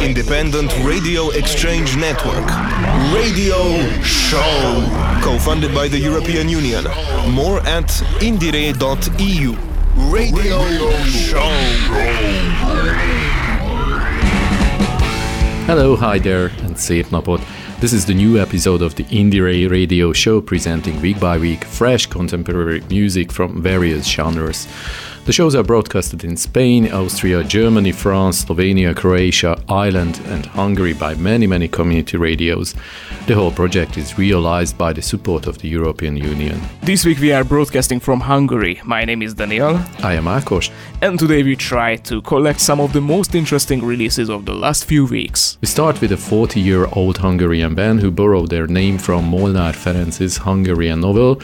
Independent radio exchange network. Radio Show, co-funded by the European Union. More at indiere.eu. Radio Show. Hello, hi there, and szép napot! This is the new episode of the Indiere radio show presenting week by week fresh contemporary music from various genres. The shows are broadcasted in Spain, Austria, Germany, France, Slovenia, Croatia, Ireland, and Hungary by many, many community radios. The whole project is realized by the support of the European Union. This week we are broadcasting from Hungary. My name is Daniel. I am Akos. And today we try to collect some of the most interesting releases of the last few weeks. We start with a 40 year old Hungarian band who borrowed their name from Molnár Ferenc's Hungarian novel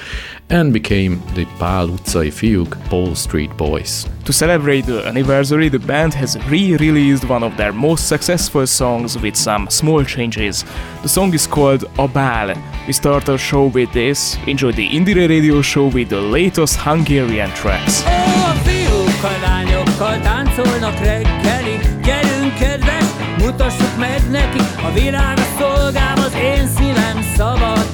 and became the Pál utcai fiúk Paul Street Boys. To celebrate the anniversary, the band has re-released one of their most successful songs with some small changes. The song is called A Bál. We start our show with this. Enjoy the Indiere Radio Show with the latest Hungarian tracks. Oh, fiúkkal, lányokkal táncolnak reggelig Gyerünk kedves, mutassuk meg nekik A világ a szolgám, az én szívem szabad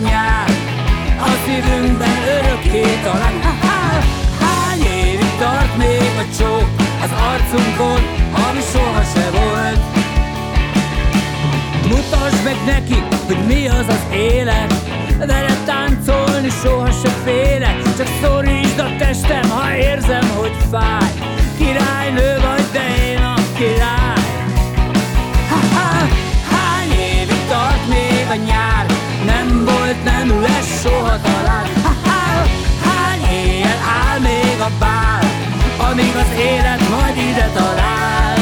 még a szívünkben örökké talán Ha-ha, Hány évig tart még a csók? Az arcunkon, ami soha se volt. Mutasd meg neki, hogy mi az az élet. Vele táncolni soha se félek. Csak szorítsd a testem, ha érzem, hogy fáj. Királynő vagy, de én a király. Ha-ha, hány évig tart még a nyár Volt, nem lesz soha talán. Ha-ha, hány éjjel áll még a bál Amíg az élet majd ide talál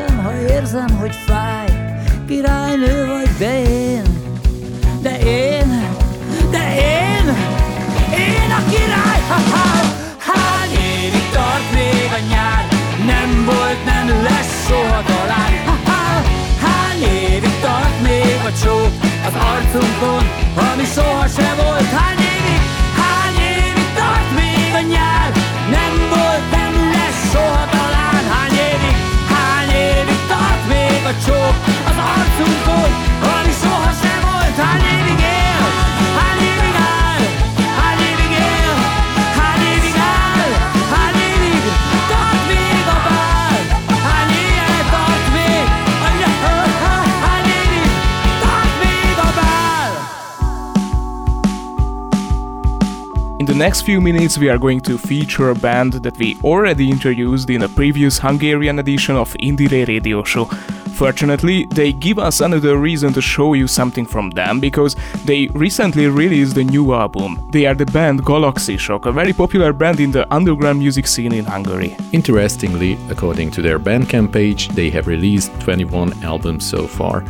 testem, ha érzem, hogy fáj. Királynő vagy, de én next few minutes, we are going to feature a band that we already introduced in a previous Hungarian edition of Indiere Radio Show. Fortunately, they give us another reason to show you something from them because they recently released a new album. They are the band Galaxisok, a very popular band in the underground music scene in Hungary. Interestingly, according to their Bandcamp page, they have released 21 albums so far.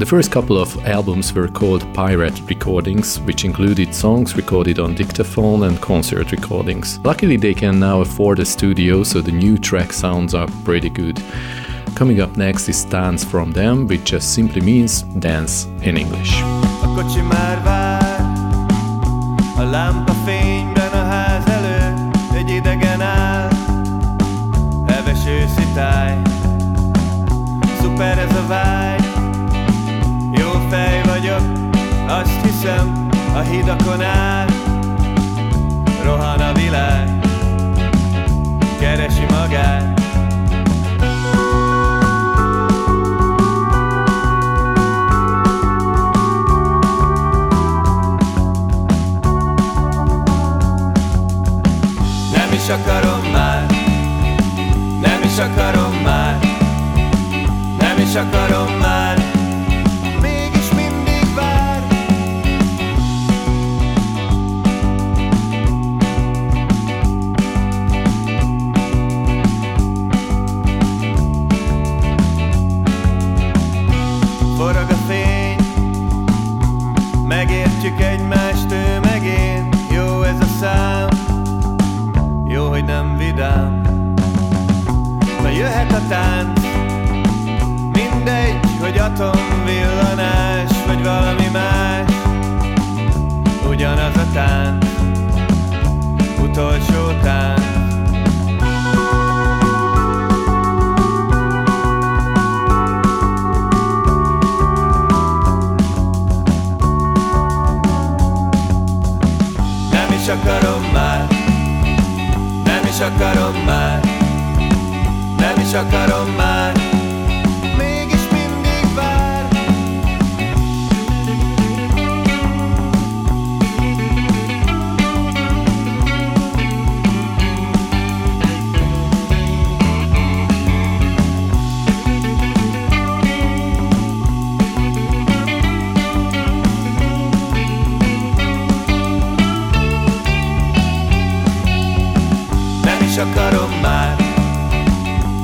The first couple of albums were called Pirate Recordings, which included songs recorded on dictaphone and concert recordings. Luckily, they can now afford a studio, so the new track sounds are pretty good. Coming up next is Tánc from Them, which just simply means dance in English. Azt hiszem A hidakon áll Rohan a világ Keresi magát. Nem is akarom már Nem is akarom már Nem is akarom már Megértjük egymást, ő meg én. Jó ez a szám. Jó, hogy nem vidám. Na jöhet a tánc. Mindegy, hogy atomvillanás Vagy valami más. Ugyanaz a tánc. Utolsó tánc is akarom már. Nem is akarom már akarom már.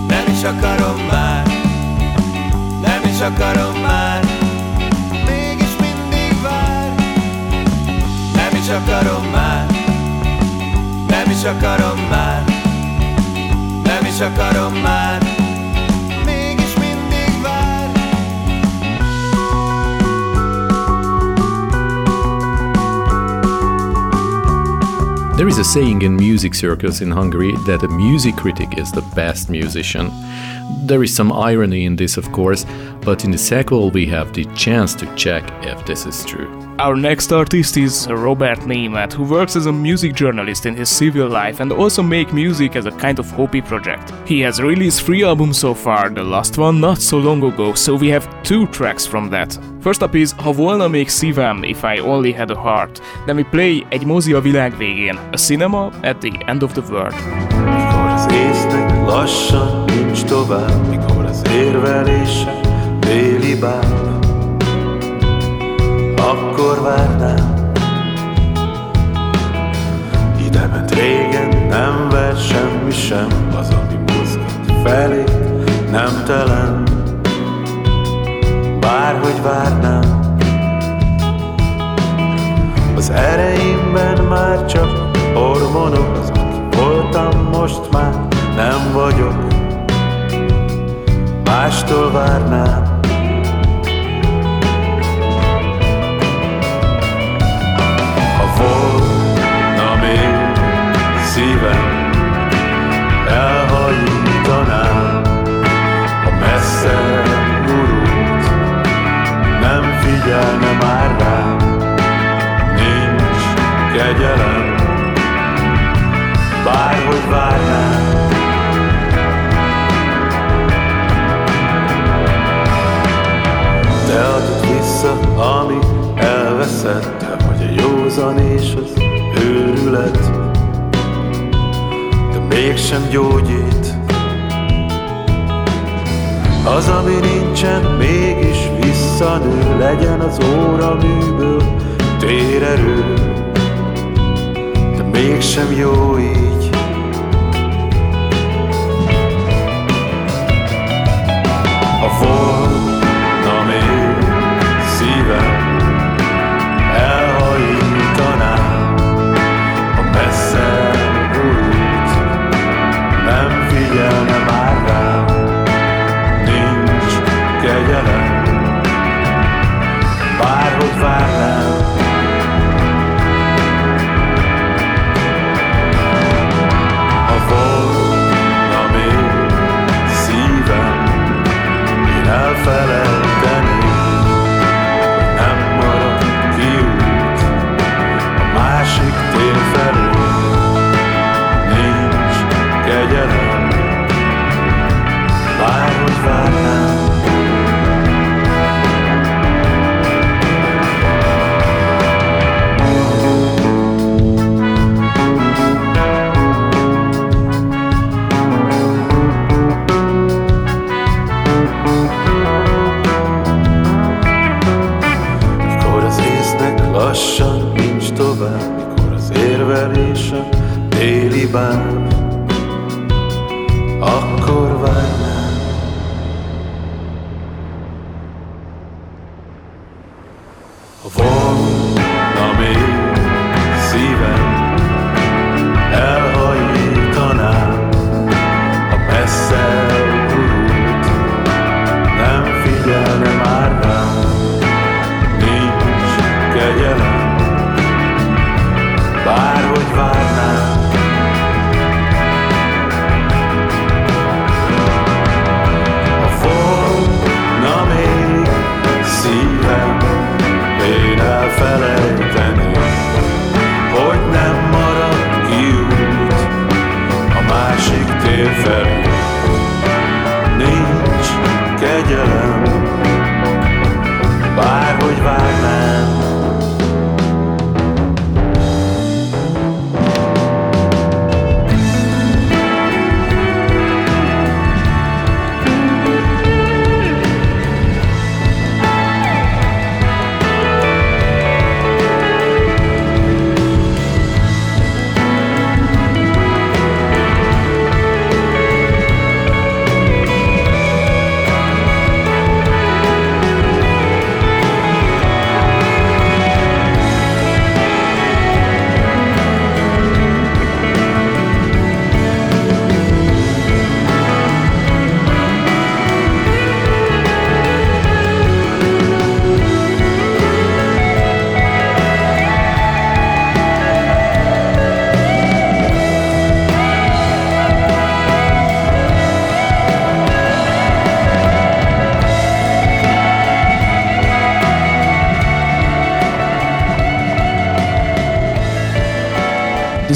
Nem is akarom már. Nem is akarom már. Mégis mindig vár. Nem is akarom már. Nem is akarom már. Nem is akarom már There is a saying in music circles in Hungary that a music critic is the best musician. There is some irony in this, of course, but in the sequel we have the chance to check if this is true. Our next artist is Robert Neymat, who works as a music journalist in his civil life and also make music as a kind of hobby project. He has released three albums so far, the last one not so long ago, so we have two tracks from that. First up is Ha volna még szívem, If I Only Had a Heart. Then we play Egy mozi a világ végén, a cinema at the end of the world. Mikor az észnek lassan nincs tovább Mikor az érvelése déli báb Akkor várnám. Ide ment régen, nem ver semmi sem Az, ami mozgat felé, nem telen Bárhogy várnám. Az ereimben már csak hormonok Az, aki voltam, most már nem vagyok. Mástól várnám figyelne már rám. Nincs kegyelem. Bárhogy várnám. Te adod vissza, ami elveszett Te vagy a józan és az őrület. De mégsem gyógyít. Az, ami nincsen, mégis visszanő Legyen az óra műből térerő De mégsem jó így. Ha volna volna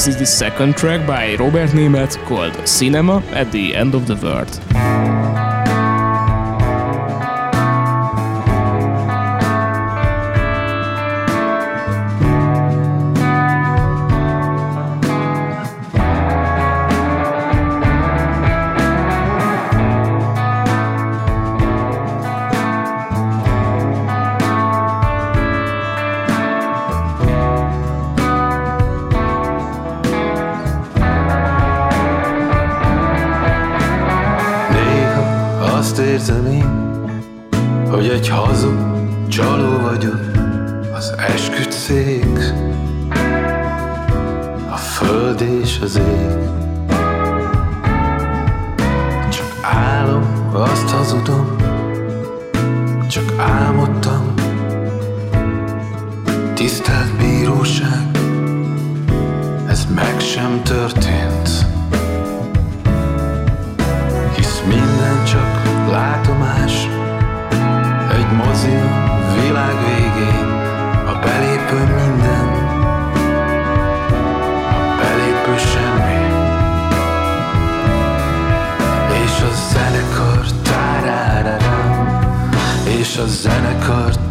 This is the second track by Robert Nemeth called Cinema at the End of the World. Tisztelt bíróság, ez meg sem történt. Hisz minden csak látomás Egy mozi világ végén A belépő minden A belépő semmi És a zenekar tárárára És a zenekar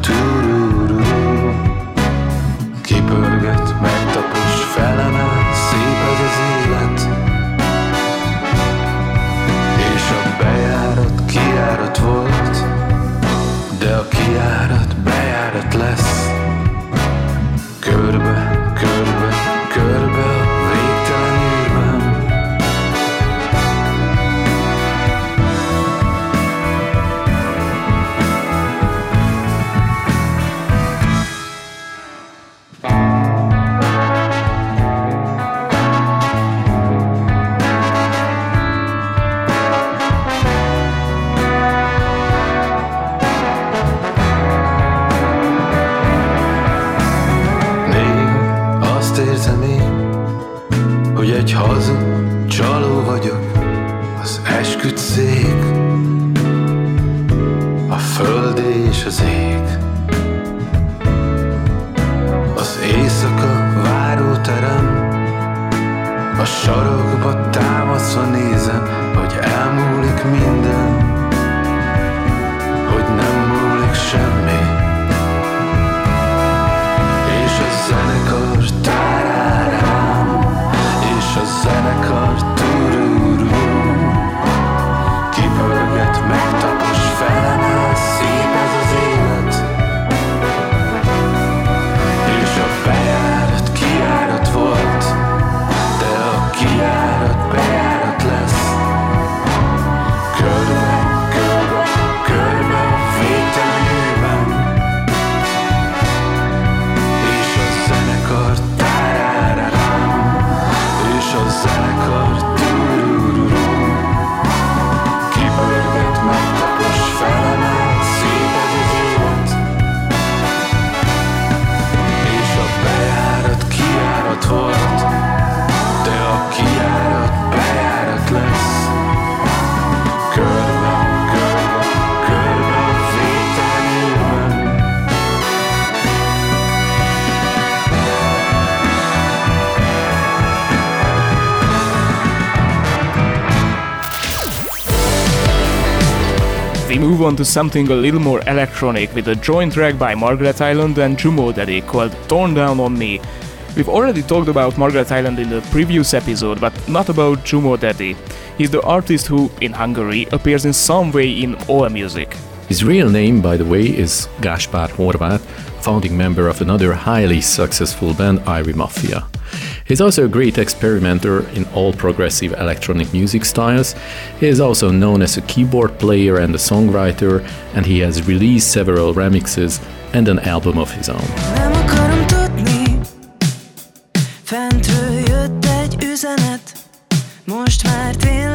move on to something a little more electronic with a joint track by Margaret Island and Jumo Daddy called Torn Down on Me. We've already talked about Margaret Island in the previous episode, but not about Jumo Daddy. He's the artist who, in Hungary, appears in some way in all music. His real name, by the way, is Gaspar Horváth, founding member of another highly successful band, Irie Maffia. He's also a great experimenter in all progressive electronic music styles. He is also known as a keyboard player and a songwriter, and he has released several remixes and an album of his own. Most már tényleg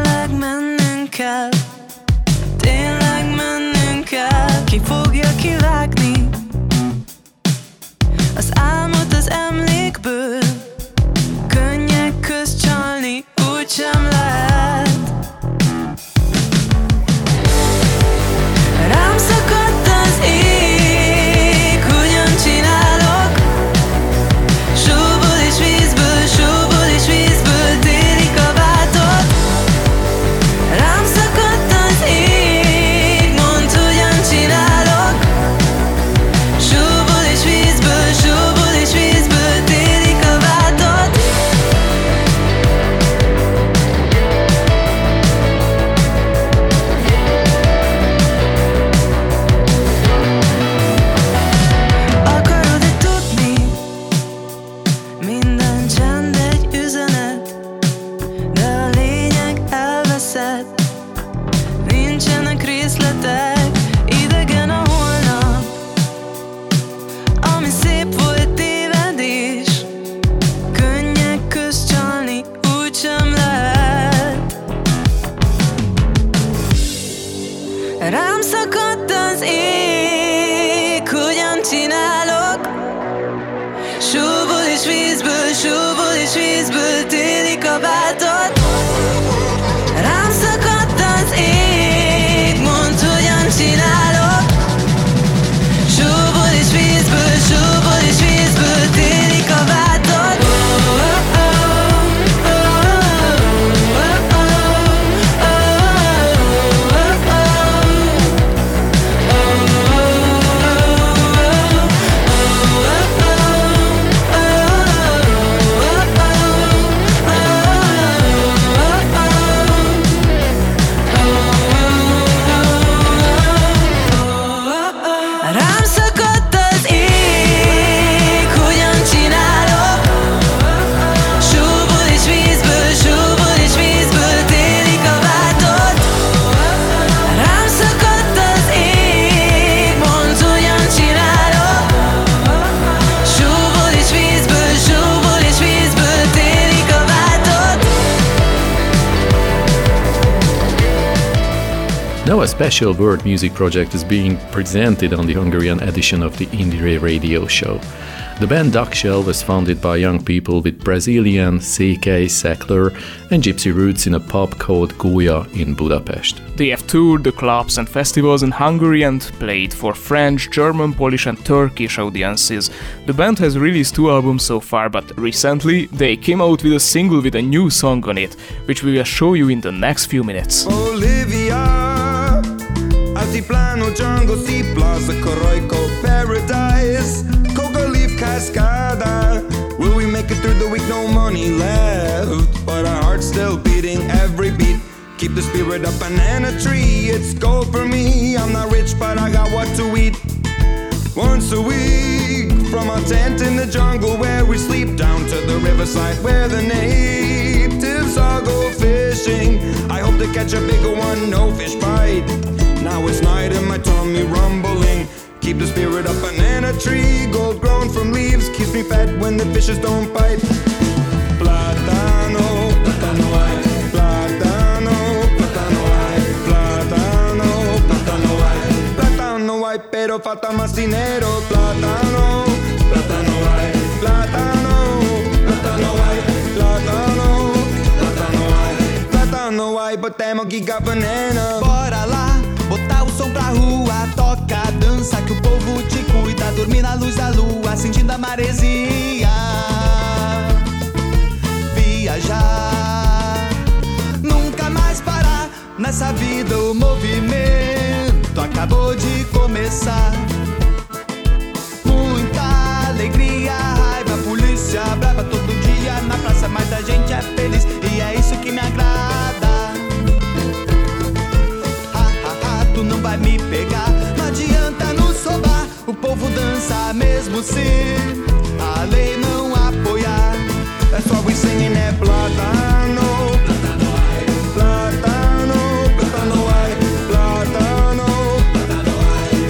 special world music project is being presented on the Hungarian edition of the Indiere radio show. The band Duckshell was founded by young people with Brazilian, Székely, Seckler, and Gypsy roots in a pub called Goya in Budapest. They have toured the clubs and festivals in Hungary and played for French, German, Polish, and Turkish audiences. The band has released two albums so far, but recently they came out with a single with a new song on it, which we will show you in the next few minutes. Olivia Altiplano jungle sea plaza Coroico paradise. Coca leaf cascada. Will we make it through the week? No money left. But our heart's still beating every beat. Keep the spirit up banana tree. It's gold for me. I'm not rich but I got what to eat. Once a week from our tent in the jungle where we sleep down to the riverside where the natives all go fishing. I hope to catch a bigger one, no fish bite. Now it's night and my tummy rumbling. Keep the spirit up, banana tree, gold grown from leaves, keeps me fed when the fishes don't bite. Platano, platano, ay, platano, platano, ay, platano, platano, ay, plátano hay, pero falta más dinero. Plátano, plátano hay, plátano, plátano hay, plátano, plátano hay, plátano hay, but temo giga banana. Dança que o povo te cuida, dormir na luz da lua, sentindo a maresia. Viajar, nunca mais parar nessa vida o movimento acabou de começar. criança, mesmo se a lei não apoiar. É só we singing é platano. Platano, platano, platano, platano.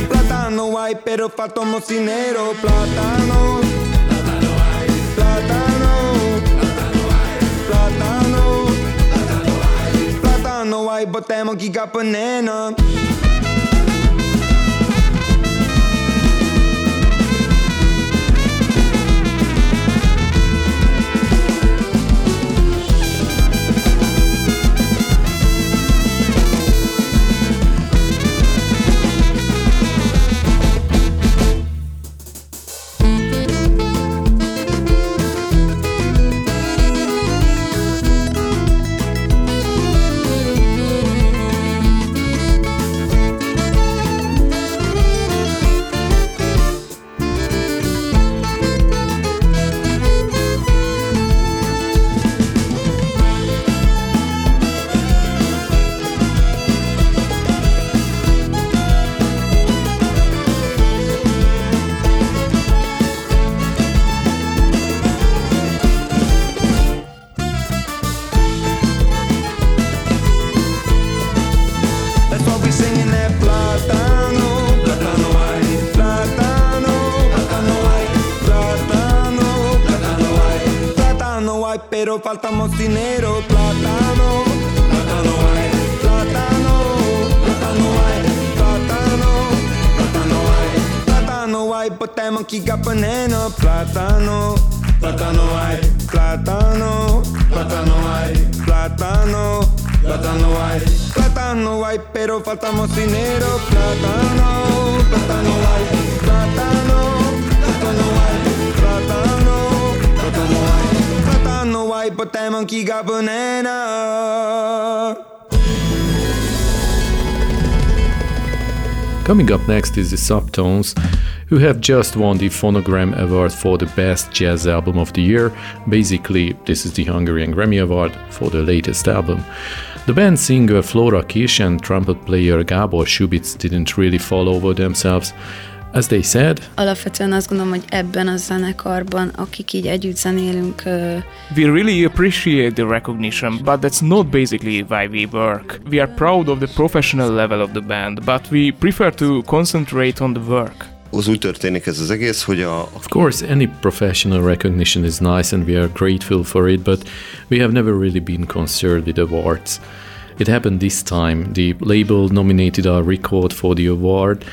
Platano hay, pero faltamos dinero. Platano. Platano, platano, platano, platano, platano, platano, platano, platano, platano, platano, platano, plátano, dinero, plátano. Plátano hay, plátano, plátano hay, plátano, plátano hay, plátano hay, potemos que paneno, plátano. Plátano hay, plátano, plátano hay, plátano, plátano hay, plátano hay, pero faltamos dinero, plátano. Monkey got. Coming up next is the Subtones, who have just won the Fonogram Award for the Best Jazz Album of the Year. Basically, this is the Hungarian Grammy Award for the latest album. The band singer Flora Kish and trumpet player Gabor Subicz didn't really fall over themselves. As they said, Alapvetően azt gondolom, hogy ebben a zenekarban, akik így együtt zenélünk, uh, We really appreciate the recognition, but that's not basically why we work. We are proud of the professional level of the band, but we prefer to concentrate on the work. Az úgy történik ez az egész, hogy a, Of course, any professional recognition is nice and we are grateful for it, but we have never really been concerned with awards. It happened this time. The label nominated our record for the award.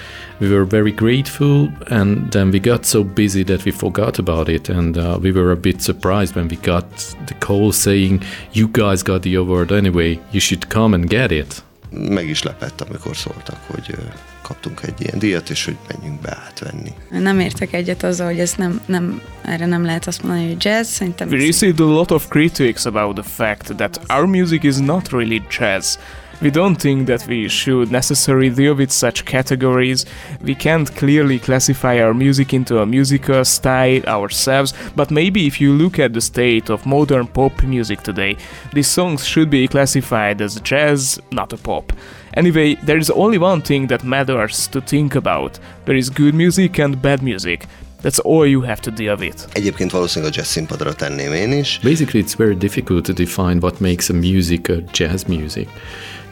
We were very grateful, and then we got so busy that we forgot about it. And uh, we were a bit surprised when we got the call saying, You guys got the award anyway, you should come and get it. meg is lepett, amikor szóltak, hogy kaptunk egy ilyen díjat, és hogy menjünk be átvenni. nem értek egyet azzal, hogy ez nem, nem, erre nem lehet azt mondani, hogy jazz, szerintem We received a lot of critics about the fact that our music is not really jazz. We don't think that we should necessarily deal with such categories. We can't clearly classify our music into a musical style ourselves, but maybe if you look at the state of modern pop music today, these songs should be classified as jazz, not a pop. Anyway, there is only one thing that matters to think about there is good music and bad music. That's all you have to deal with. Egyébként valószínűleg a jazz színpadra tenném én is. Basically, it's very difficult to define what makes a music a jazz music.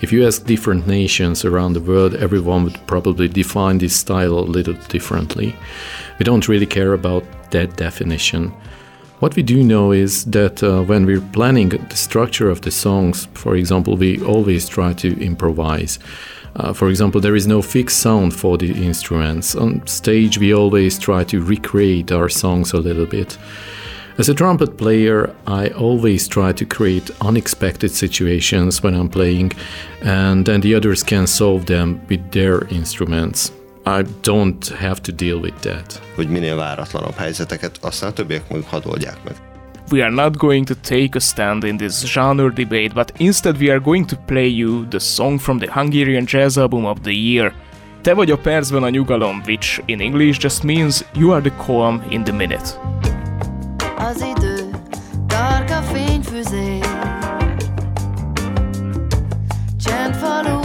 If you ask different nations around the world, everyone would probably define this style a little differently. We don't really care about that definition. What we do know is that uh, when we're planning the structure of the songs, for example, we always try to improvise. Uh, for example, there is no fixed sound for the instruments. On stage, we always try to recreate our songs a little bit. As a trumpet player, I always try to create unexpected situations when I'm playing, and then the others can solve them with their instruments. I don't have to deal with that. hogy minél váratlanabb helyzeteket, aztán a többiek meg hadd oldják meg. We are not going to take a stand in this genre debate, but instead we are going to play you the song from the Hungarian Jazz Album of the Year. Te vagy a percben a nyugalom, which in English just means you are the calm in the minute. Az idő, tarka fényfüzé Csendfalú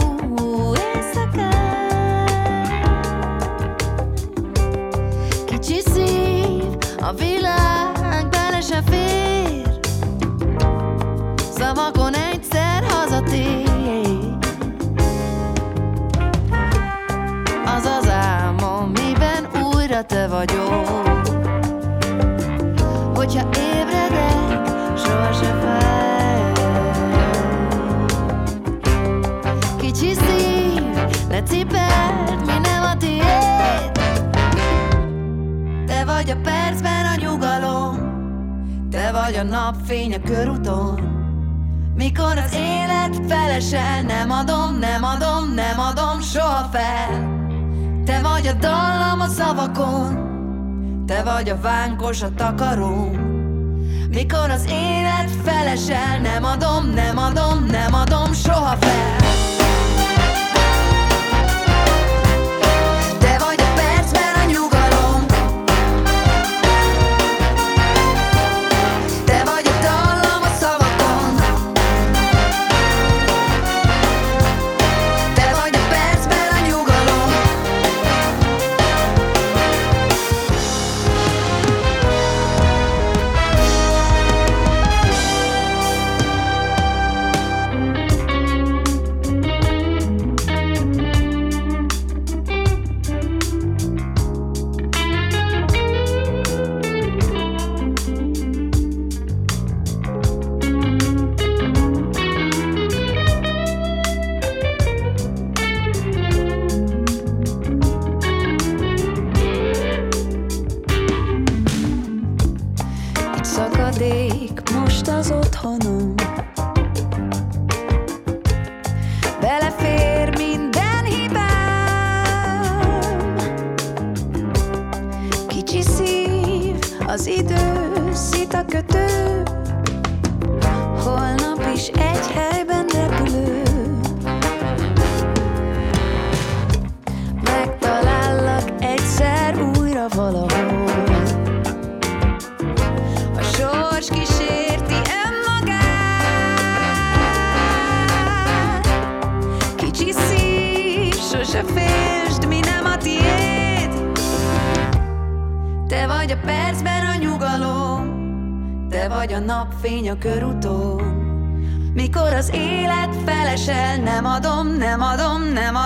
Kicsi szív, a világ bele se fér. Szavakon egyszer hazatér. Az az álmom, miben újra te vagyok vagy a percben a nyugalom. Te vagy a napfény a körúton. Mikor az élet felesel Nem adom, nem adom, nem adom soha fel. Te vagy a dallam a szavakon. Te vagy a vánkos a takaróm Mikor az élet felesel Nem adom, nem adom, nem adom soha fel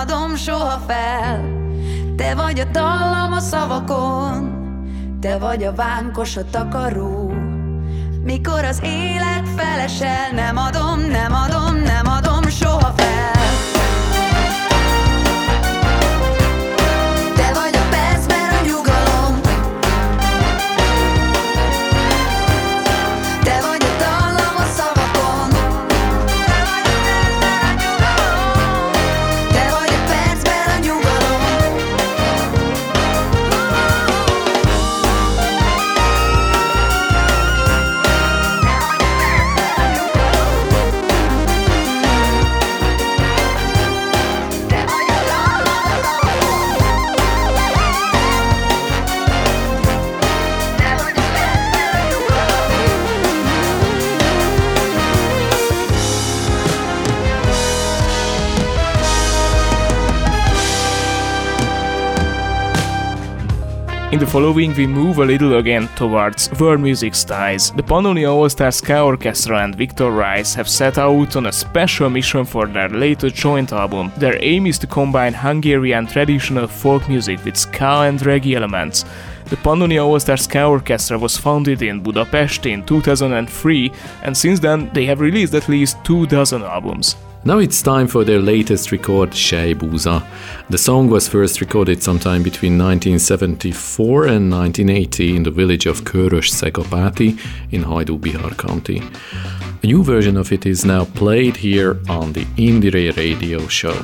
adom, soha fel. Te vagy a dallam a szavakon, te vagy a vánkos a takaró. Mikor az élet felesel, nem adom, nem adom, nem adom soha fel. The following, we move a little again towards world music styles. The Pannonia All Star Ska Orchestra and Victor Rice have set out on a special mission for their latest joint album. Their aim is to combine Hungarian traditional folk music with ska and reggae elements. The Pannonia All Star Ska Orchestra was founded in Budapest in 2003, and since then they have released at least two dozen albums. Now it's time for their latest record, Sejbúza. The song was first recorded sometime between 1974 and 1980 in the village of Körösszegapáti in Hajdú-Bihar County. A new version of it is now played here on the Indiere radio show.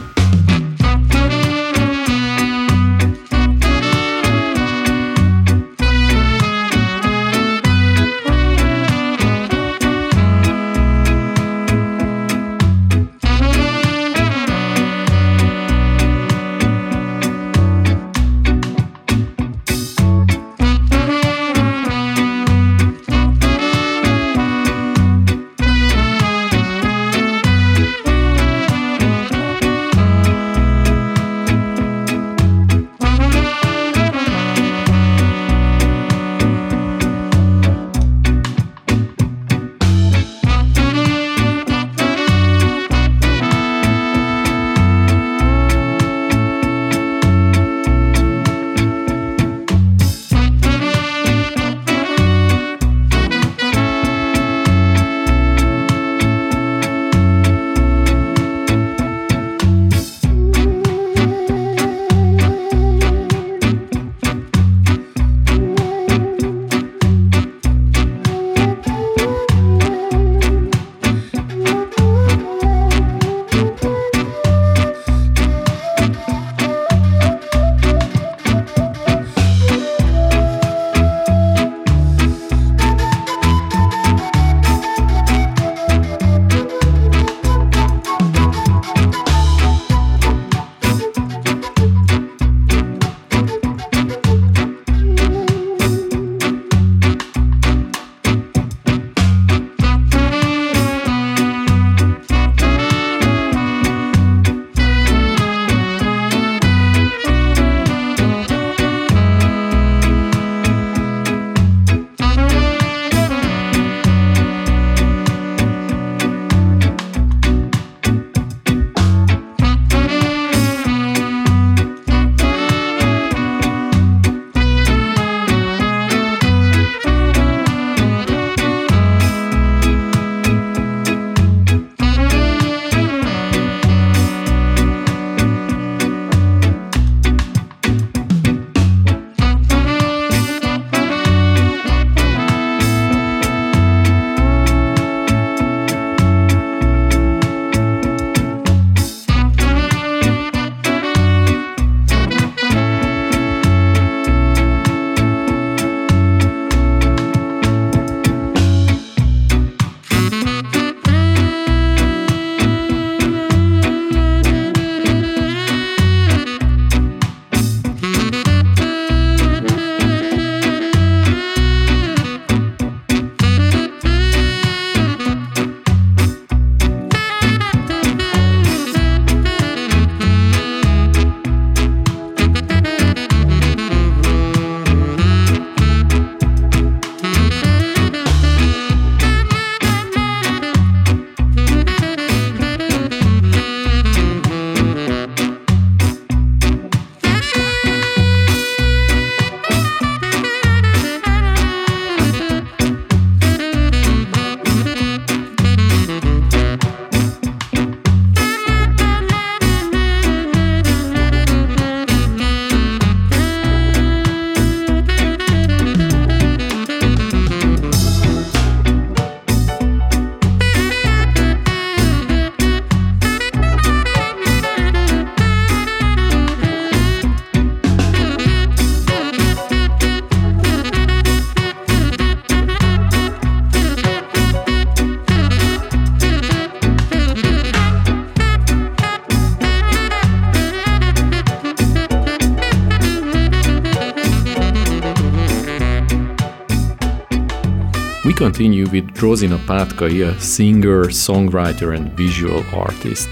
Continue with a singer, songwriter, and visual artist.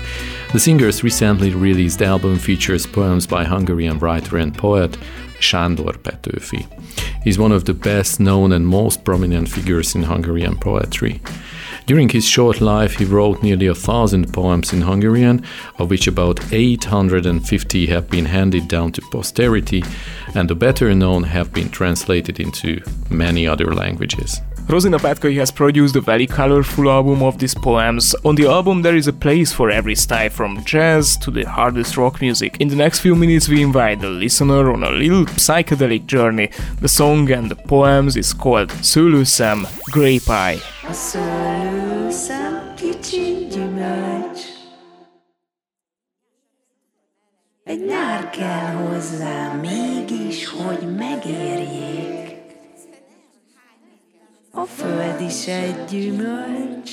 The singer's recently released album features poems by Hungarian writer and poet Sándor Petőfi. He's one of the best known and most prominent figures in Hungarian poetry. During his short life, he wrote nearly a thousand poems in Hungarian, of which about 850 have been handed down to posterity, and the better known have been translated into many other languages. Rozina Pátkai has produced a very colorful album of these poems. On the album, there is a place for every style from jazz to the hardest rock music. In the next few minutes, we invite the listener on a little psychedelic journey. The song and the poems is called Szőlőszem Grape Eye. A szőlőszem Egy nyár kell hozzá mégis, hogy megérjék A föld is egy gyümölcs,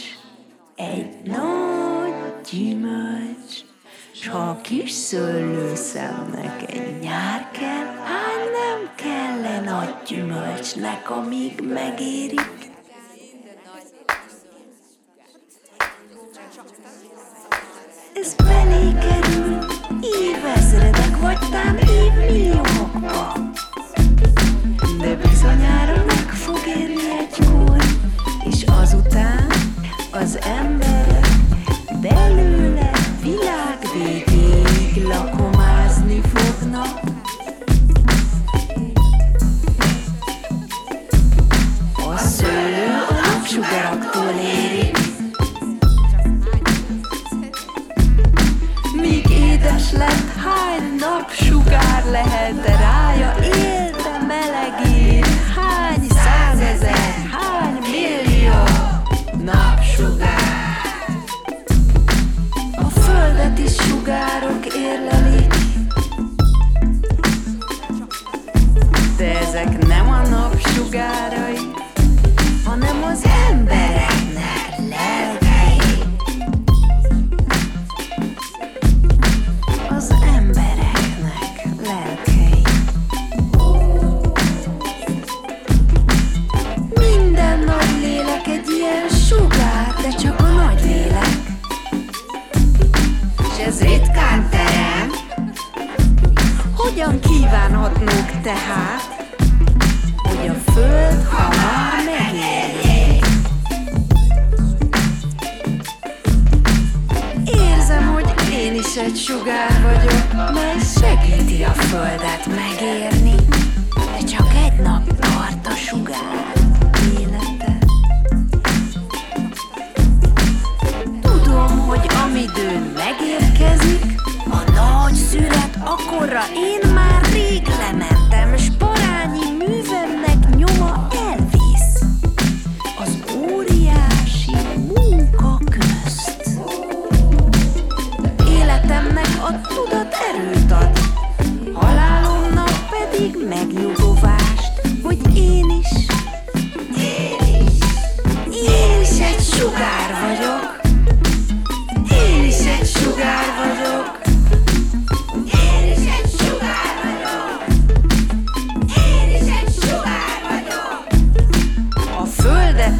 egy nagy gyümölcs, s ha a kis szőlőszemnek egy nyár kell, hány nem kell nagy gyümölcsnek, amíg megérik. Ez belé kerül évezredek, vagy tám évmilliókba. De bizonyára meg érni egykor, és azután az emberek belőle világ végéig lakomázni fognak. A szőlő a napsugaraktól érik, Míg édes lett, hány napsugár lehet rája él, de napsugár.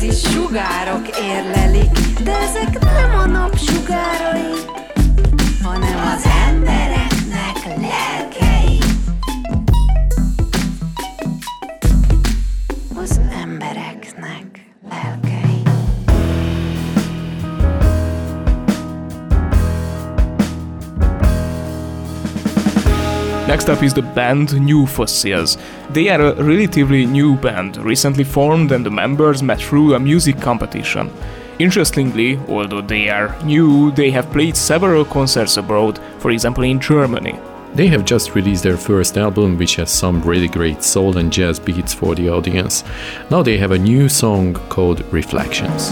Is sugárok érlelik, de ezek nem a nap sugárai, hanem az embereknek lelkei. Next up is the band New Fossils. They are a relatively new band, recently formed, and the members met through a music competition. Interestingly, although they are new, they have played several concerts abroad, for example in Germany. They have just released their first album, which has some really great soul and jazz beats for the audience. Now they have a new song called Reflections.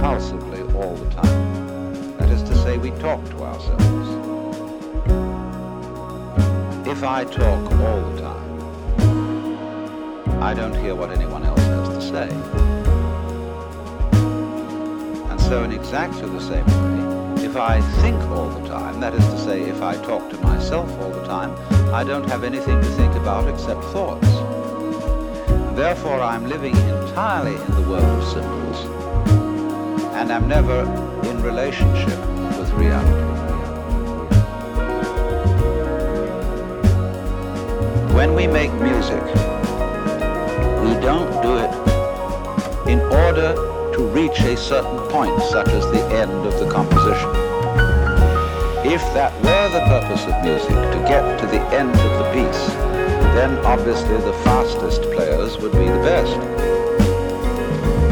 Compulsively all the time. That is to say, we talk to ourselves. If I talk all the time, I don't hear what anyone else has to say. And so in exactly the same way, if I think all the time, that is to say, if I talk to myself all the time, I don't have anything to think about except thoughts. Therefore, I'm living entirely in the world of symbols, and I'm never in relationship with reality. When we make music, we don't do it in order to reach a certain point, such as the end of the composition. If that were the purpose of music, to get to the end of the piece, then obviously the fastest players would be the best.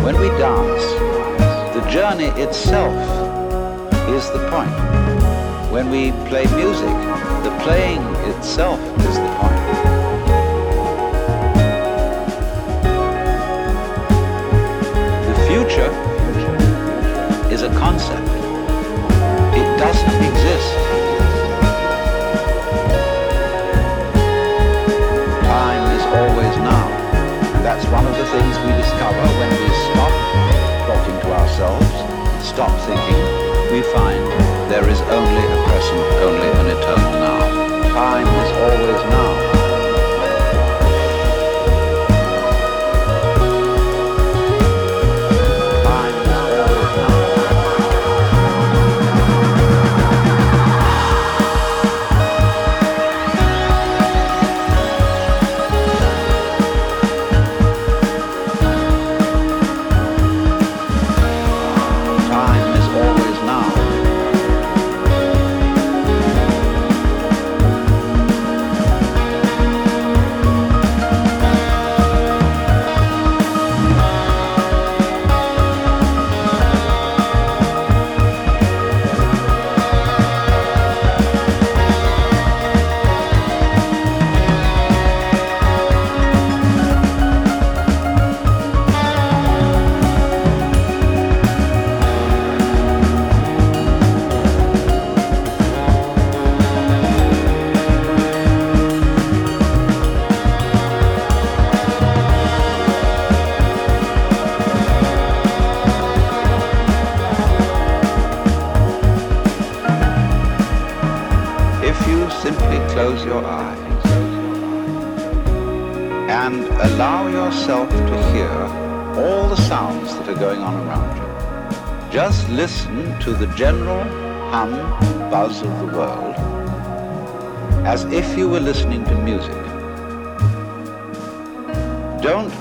When we dance, journey itself is the point. When we play music, the playing itself is the point. The future is a concept. It doesn't exist. Time is always now. And that's one of the things we discover when stop thinking, we find there is only a present, only an eternal now. Time is always now. You were listening to music. Don't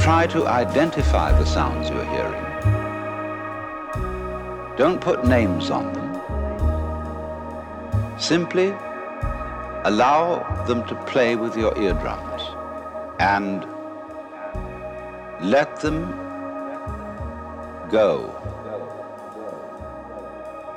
try to identify the sounds you're hearing. Don't put names on them. Simply allow them to play with your eardrums and let them go.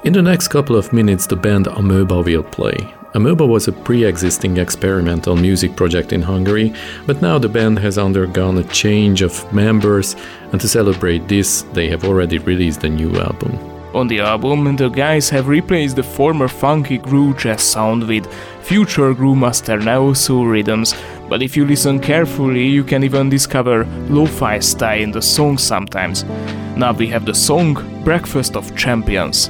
In the next couple of minutes, the band Amoeba will play. Amoeba was a pre existing experimental music project in Hungary, but now the band has undergone a change of members, and to celebrate this, they have already released a new album. On the album, the guys have replaced the former funky groove jazz sound with future Groovemaster neo soul rhythms, but if you listen carefully, you can even discover lo-fi style in the song sometimes. Now we have the song Breakfast of Champions.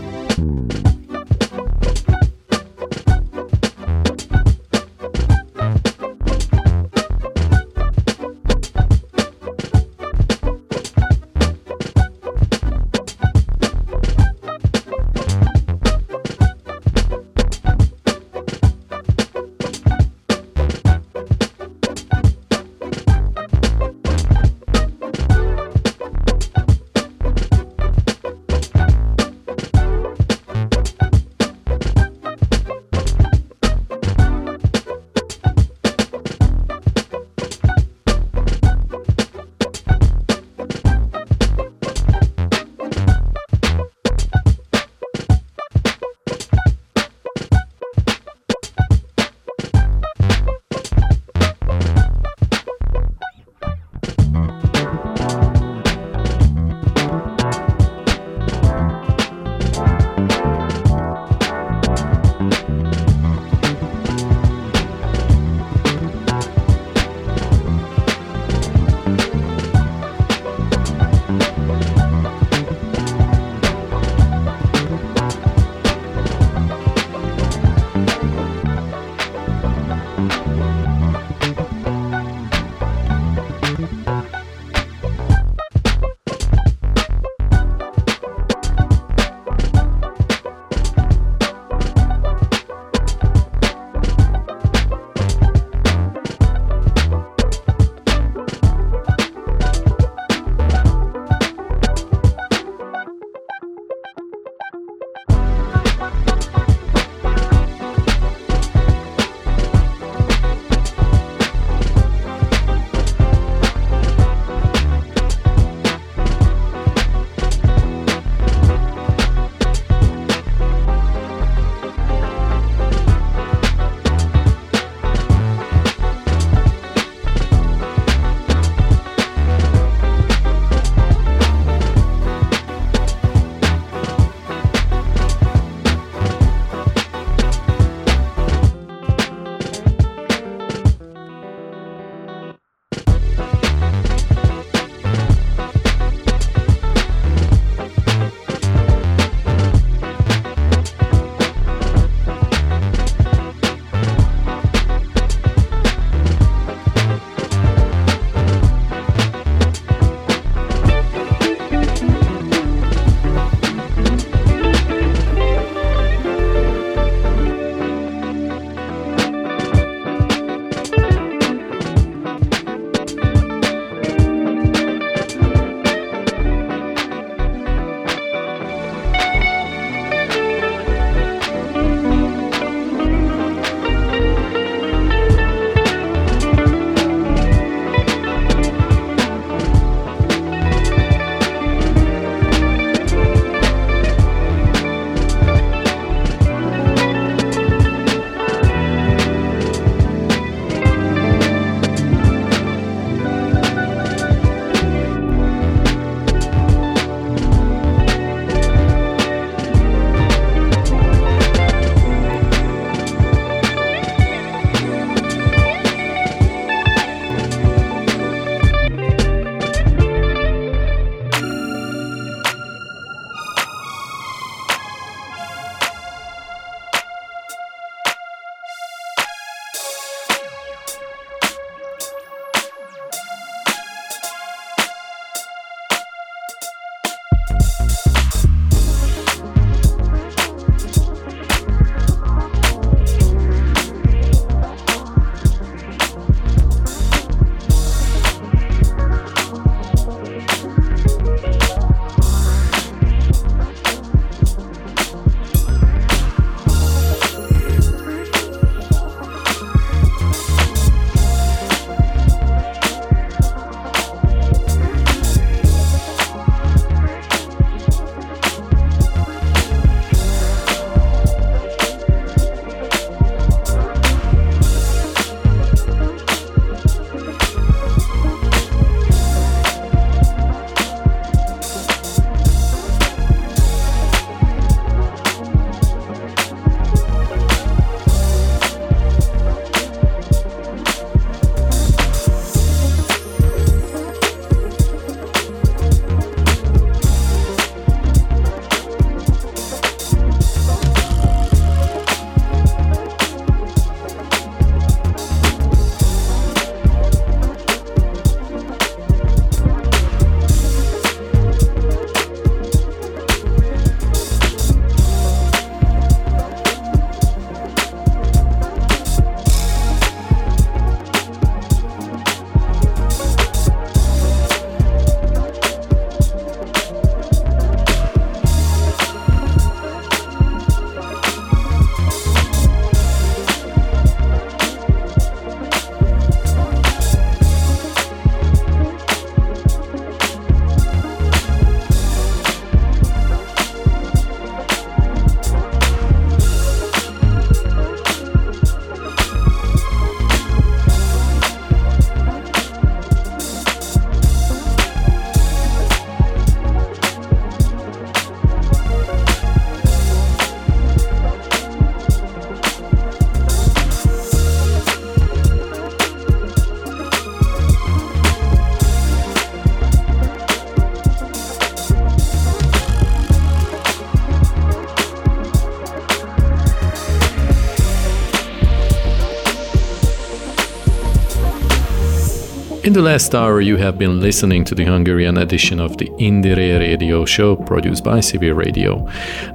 In the last hour, you have been listening to the Hungarian edition of the Indiere radio show produced by Civil Radio.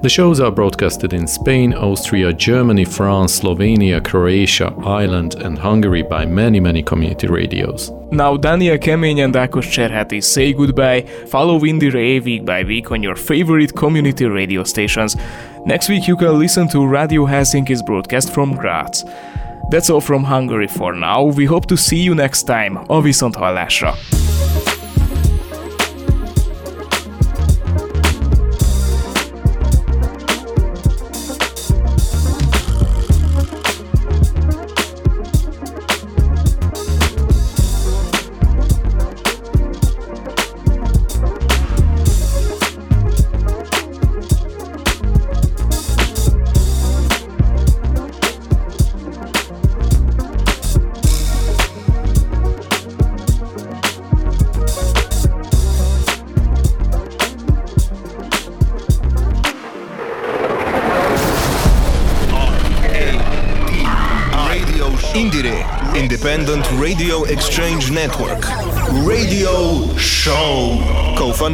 The shows are broadcasted in Spain, Austria, Germany, France, Slovenia, Croatia, Ireland, and Hungary by many, many community radios. Now, Daniel Kemény and Ákos Cserháti say goodbye. Follow Indiere week by week on your favorite community radio stations. Next week, you can listen to Radio Helsinki's broadcast from Graz. That's all from Hungary for now. We hope to see you next time. A hallásra!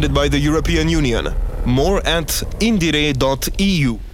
Funded by the European Union. More at indiere.eu.